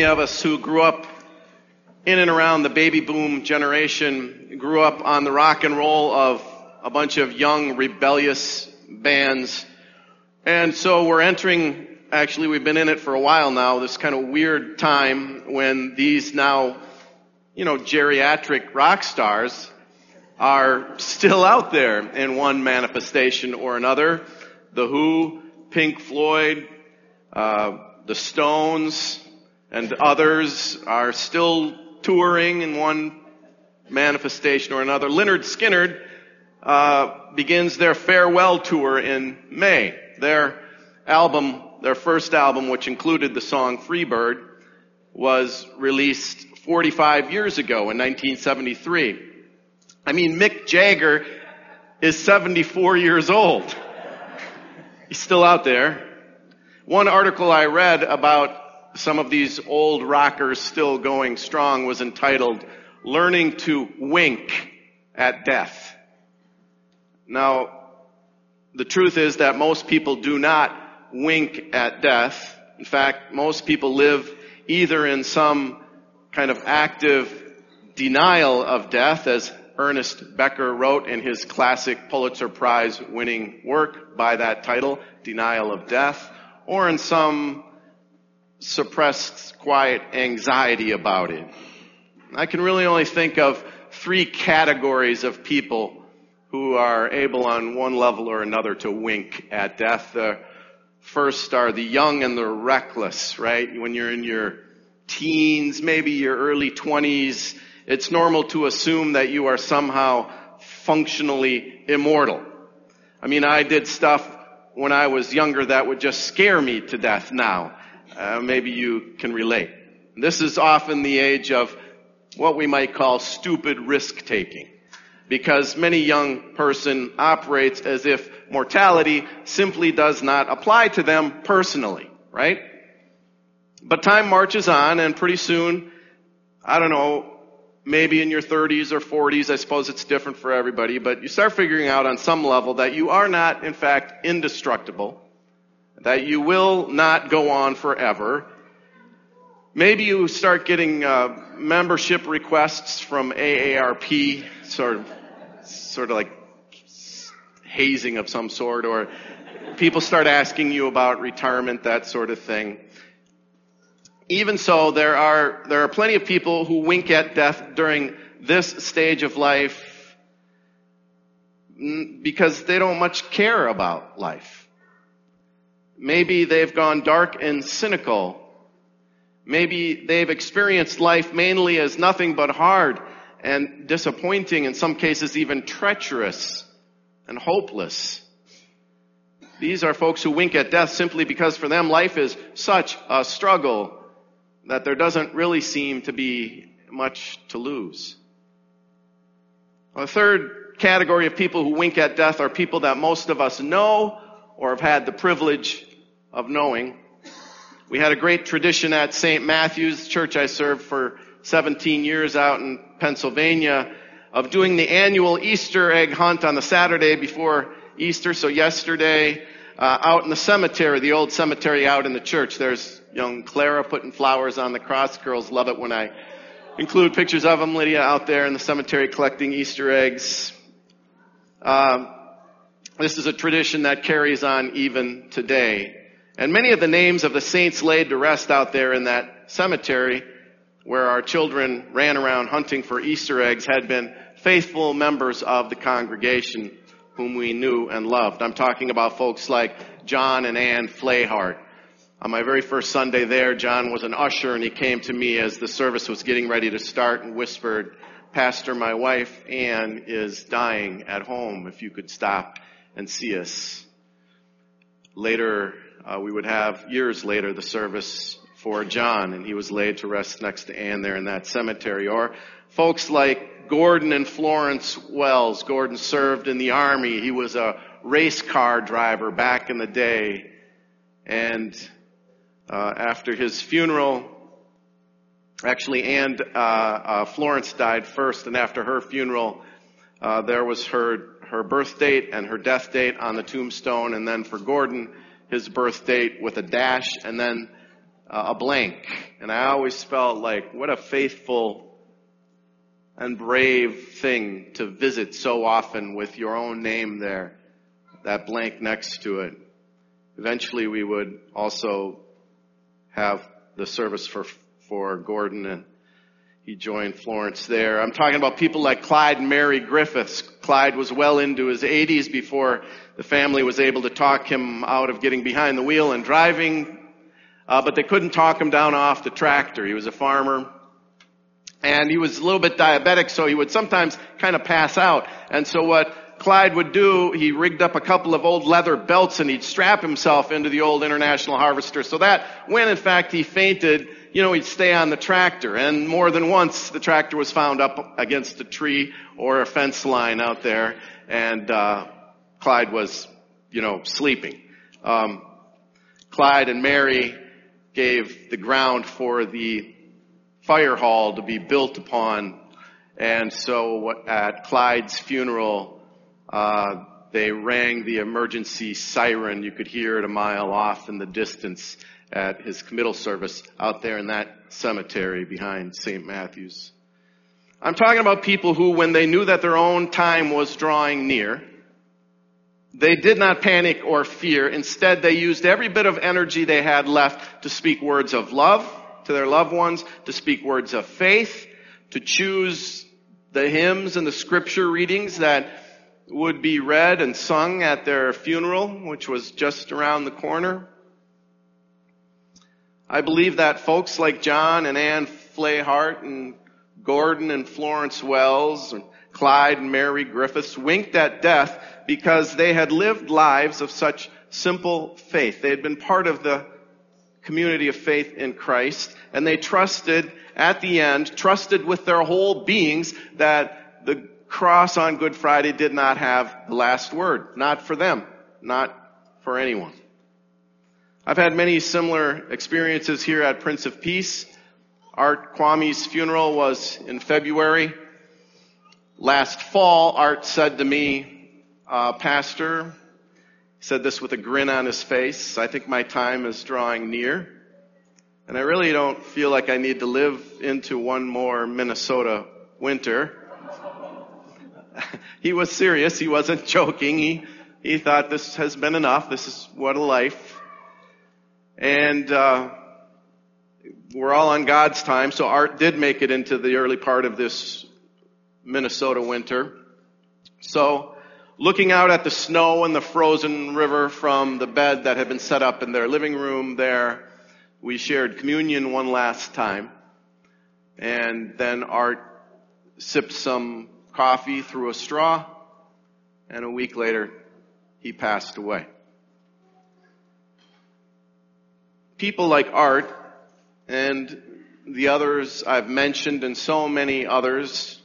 Many of us who grew up in and around the baby boom generation grew up on the rock and roll of a bunch of young rebellious bands. And so we're entering, actually we've been in it for a while now, this kind of weird time when these now, you know, geriatric rock stars are still out there in one manifestation or another. The Who, Pink Floyd, uh, the Stones, and others are still touring in one manifestation or another. Lynyrd Skynyrd uh, begins their farewell tour in May. Their album, their first album, which included the song Freebird, was released 45 years ago in 1973. I mean, Mick Jagger is 74 years old. He's still out there. One article I read about some of these old rockers still going strong was entitled Learning to Wink at Death. Now, the truth is that most people do not wink at death. In fact, most people live either in some kind of active denial of death, as Ernest Becker wrote in his classic Pulitzer Prize winning work by that title, Denial of Death, or in some suppressed, quiet anxiety about it. I can really only think of three categories of people who are able on one level or another to wink at death. The first are the young and the reckless, right? When you're in your teens, maybe your early 20s, it's normal to assume that you are somehow functionally immortal. I mean, I did stuff when I was younger that would just scare me to death now. Uh, maybe you can relate. This is often the age of what we might call stupid risk taking. Because many young person operates as if mortality simply does not apply to them personally, right? But time marches on and pretty soon, I don't know, maybe in your 30s or 40s, I suppose it's different for everybody, but you start figuring out on some level that you are not, in fact, indestructible that you will not go on forever. Maybe you start getting uh, membership requests from AARP, sort of, sort of like hazing of some sort, or people start asking you about retirement, that sort of thing. Even so, there are there are plenty of people who wink at death during this stage of life because they don't much care about life. Maybe they've gone dark and cynical. Maybe they've experienced life mainly as nothing but hard and disappointing, in some cases even treacherous and hopeless. These are folks who wink at death simply because for them life is such a struggle that there doesn't really seem to be much to lose. A third category of people who wink at death are people that most of us know or have had the privilege of knowing. We had a great tradition at St. Matthew's church I served for 17 years out in Pennsylvania of doing the annual Easter egg hunt on the Saturday before Easter. So yesterday, uh, out in the cemetery, the old cemetery out in the church, there's young Clara putting flowers on the cross. Girls love it when I include pictures of them. Lydia out there in the cemetery collecting Easter eggs. Um, this is a tradition that carries on even today. And many of the names of the saints laid to rest out there in that cemetery where our children ran around hunting for Easter eggs had been faithful members of the congregation whom we knew and loved. I'm talking about folks like John and Ann Flayhart. On my very first Sunday there, John was an usher and he came to me as the service was getting ready to start and whispered, Pastor, my wife Ann is dying at home if you could stop and see us. Later, uh, we would have years later the service for John, and he was laid to rest next to Anne there in that cemetery. Or folks like Gordon and Florence Wells. Gordon served in the army. He was a race car driver back in the day. And uh, after his funeral, actually, and uh, uh, Florence died first, and after her funeral, uh, there was her her birth date and her death date on the tombstone, and then for Gordon, his birth date with a dash, and then uh, a blank. And I always felt like, what a faithful and brave thing to visit so often with your own name there, that blank next to it. Eventually we would also have the service for, for Gordon and he joined Florence there. I'm talking about people like Clyde and Mary Griffiths. Clyde was well into his 80s before the family was able to talk him out of getting behind the wheel and driving, uh, but they couldn't talk him down off the tractor. He was a farmer. And he was a little bit diabetic, so he would sometimes kind of pass out. And so what Clyde would do, he rigged up a couple of old leather belts and he'd strap himself into the old International Harvester so that when in fact he fainted, you know, he'd stay on the tractor. And more than once, the tractor was found up against a tree or a fence line out there, and uh, Clyde was, you know, sleeping. Um, Clyde and Mary gave the ground for the fire hall to be built upon, and so at Clyde's funeral, uh, they rang the emergency siren. You could hear it a mile off in the distance at his committal service out there in that cemetery behind St. Matthew's. I'm talking about people who, when they knew that their own time was drawing near, they did not panic or fear. Instead, they used every bit of energy they had left to speak words of love to their loved ones, to speak words of faith, to choose the hymns and the scripture readings that would be read and sung at their funeral, which was just around the corner. I believe that folks like John and Ann Flayhart and Gordon and Florence Wells and Clyde and Mary Griffiths winked at death because they had lived lives of such simple faith. They had been part of the community of faith in Christ and they trusted at the end, trusted with their whole beings that the cross on Good Friday did not have the last word. Not for them. Not for anyone. I've had many similar experiences here at Prince of Peace. Art Kwame's funeral was in February. Last fall, Art said to me, uh, Pastor, said this with a grin on his face, I think my time is drawing near. And I really don't feel like I need to live into one more Minnesota winter. he was serious. He wasn't joking. He, he thought this has been enough. This is what a life. And uh, we're all on God's time, so Art did make it into the early part of this Minnesota winter. So, looking out at the snow and the frozen river from the bed that had been set up in their living room there, we shared communion one last time. And then Art sipped some coffee through a straw, and a week later, he passed away. People like Art and the others I've mentioned and so many others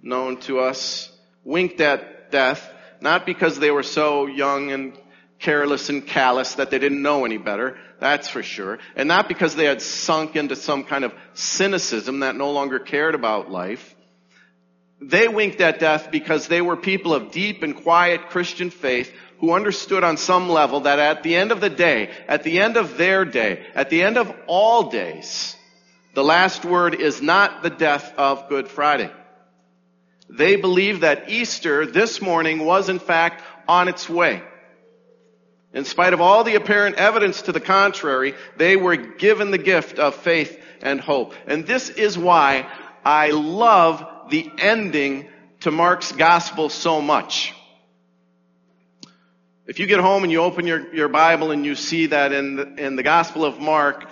known to us winked at death, not because they were so young and careless and callous that they didn't know any better, that's for sure, and not because they had sunk into some kind of cynicism that no longer cared about life. They winked at death because they were people of deep and quiet Christian faith who understood on some level that at the end of the day, at the end of their day, at the end of all days, the last word is not the death of Good Friday. They believe that Easter this morning was in fact on its way. In spite of all the apparent evidence to the contrary, they were given the gift of faith and hope. And this is why I the ending to Mark's gospel so much. If you get home and you open your, your Bible and you see that in the, in the Gospel of Mark,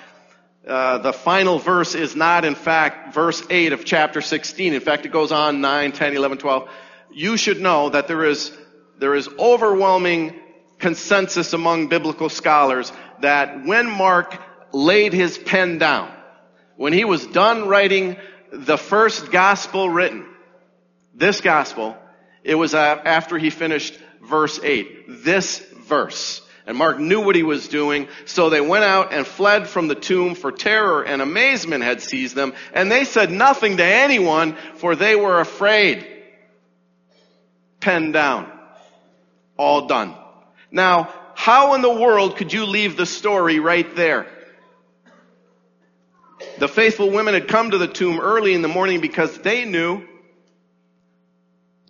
uh, the final verse is not in fact verse 8 of chapter 16. In fact, it goes on 9, 10, 11, 12. You should know that there is, there is overwhelming consensus among biblical scholars that when Mark laid his pen down, when he was done writing the first gospel written, this gospel, it was uh, after he finished verse 8. This verse. And Mark knew what he was doing, so they went out and fled from the tomb for terror and amazement had seized them, and they said nothing to anyone, for they were afraid. Pen down. All done. Now, how in the world could you leave the story right there? The faithful women had come to the tomb early in the morning because they knew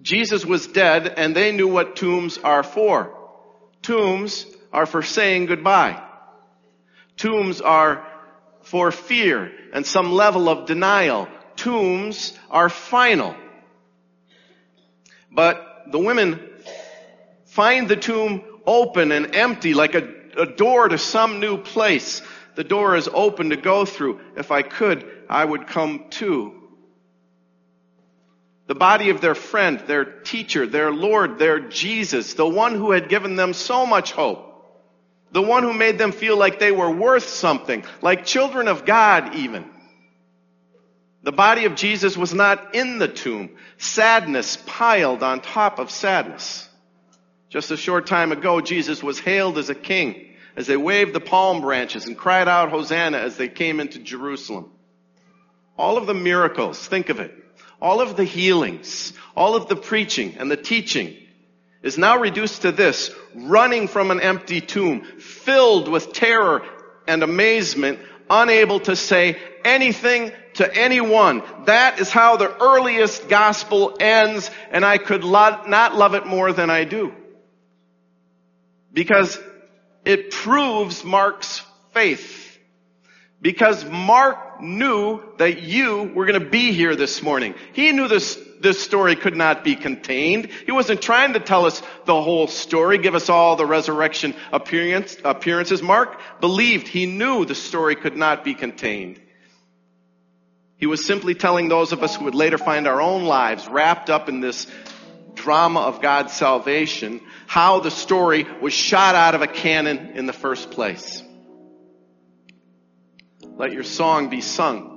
Jesus was dead and they knew what tombs are for. Tombs are for saying goodbye. Tombs are for fear and some level of denial. Tombs are final. But the women find the tomb open and empty like a, a door to some new place. The door is open to go through. If I could, I would come too. The body of their friend, their teacher, their Lord, their Jesus, the one who had given them so much hope. The one who made them feel like they were worth something, like children of God even. The body of Jesus was not in the tomb. Sadness piled on top of sadness. Just a short time ago, Jesus was hailed as a king as they waved the palm branches and cried out Hosanna as they came into Jerusalem. All of the miracles, think of it. All of the healings, all of the preaching and the teaching is now reduced to this, running from an empty tomb, filled with terror and amazement, unable to say anything to anyone. That is how the earliest gospel ends, and I could lo- not love it more than I do. Because it proves Mark's faith. Because Mark knew that you were going to be here this morning. He knew this, this story could not be contained. He wasn't trying to tell us the whole story, give us all the resurrection appearance, appearances. Mark believed, he knew the story could not be contained. He was simply telling those of us who would later find our own lives wrapped up in this drama of God's salvation, how the story was shot out of a cannon in the first place. Let your song be sung.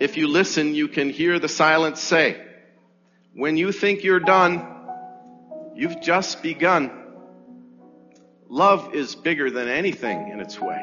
If you listen, you can hear the silence say, when you think you're done, you've just begun. Love is bigger than anything in its way.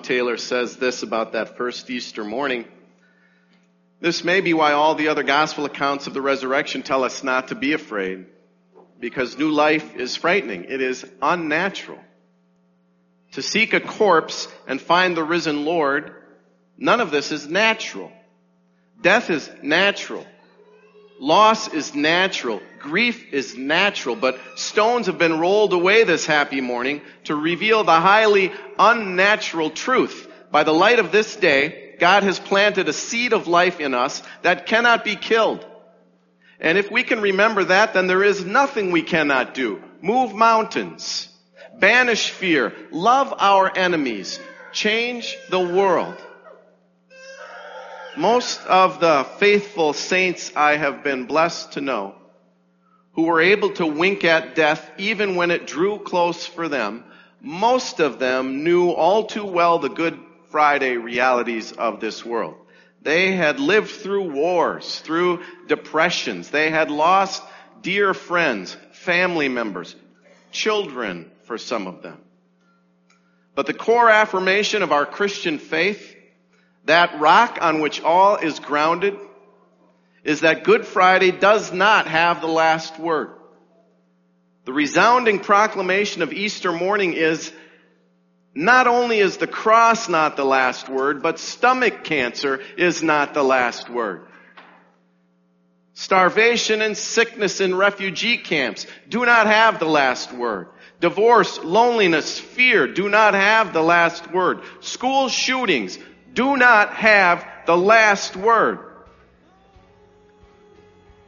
Taylor says this about that first Easter morning. This may be why all the other gospel accounts of the resurrection tell us not to be afraid, because new life is frightening. It is unnatural. To seek a corpse and find the risen Lord, none of this is natural. Death is natural. Loss is natural. Grief is natural, but stones have been rolled away this happy morning to reveal the highly unnatural truth. By the light of this day, God has planted a seed of life in us that cannot be killed. And if we can remember that, then there is nothing we cannot do. Move mountains. Banish fear. Love our enemies. Change the world. Most of the faithful saints I have been blessed to know who were able to wink at death even when it drew close for them, most of them knew all too well the Good Friday realities of this world. They had lived through wars, through depressions. They had lost dear friends, family members, children for some of them. But the core affirmation of our Christian faith, that rock on which all is grounded, is that Good Friday does not have the last word. The resounding proclamation of Easter morning is not only is the cross not the last word, but stomach cancer is not the last word. Starvation and sickness in refugee camps do not have the last word. Divorce, loneliness, fear do not have the last word. School shootings do not have the last word.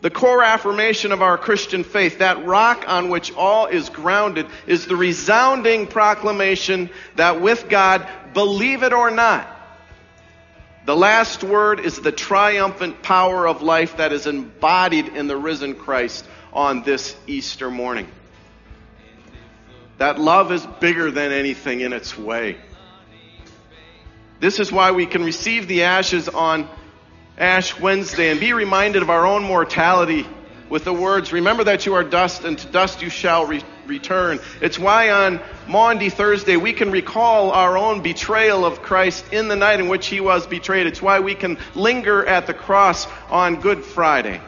The core affirmation of our Christian faith, that rock on which all is grounded, is the resounding proclamation that with God, believe it or not, the last word is the triumphant power of life that is embodied in the risen Christ on this Easter morning. That love is bigger than anything in its way. This is why we can receive the ashes on Ash Wednesday and be reminded of our own mortality with the words, remember that you are dust and to dust you shall re- return. It's why on Maundy Thursday we can recall our own betrayal of Christ in the night in which he was betrayed. It's why we can linger at the cross on Good Friday.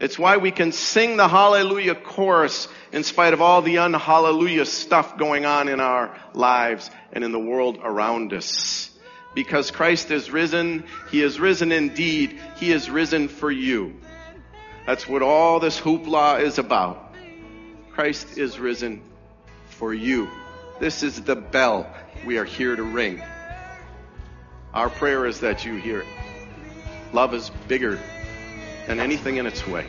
It's why we can sing the hallelujah chorus in spite of all the unhallelujah stuff going on in our lives and in the world around us because Christ is risen. He is risen indeed. He is risen for you. That's what all this hoopla is about. Christ is risen for you. This is the bell we are here to ring. Our prayer is that you hear it. Love is bigger than anything in its way.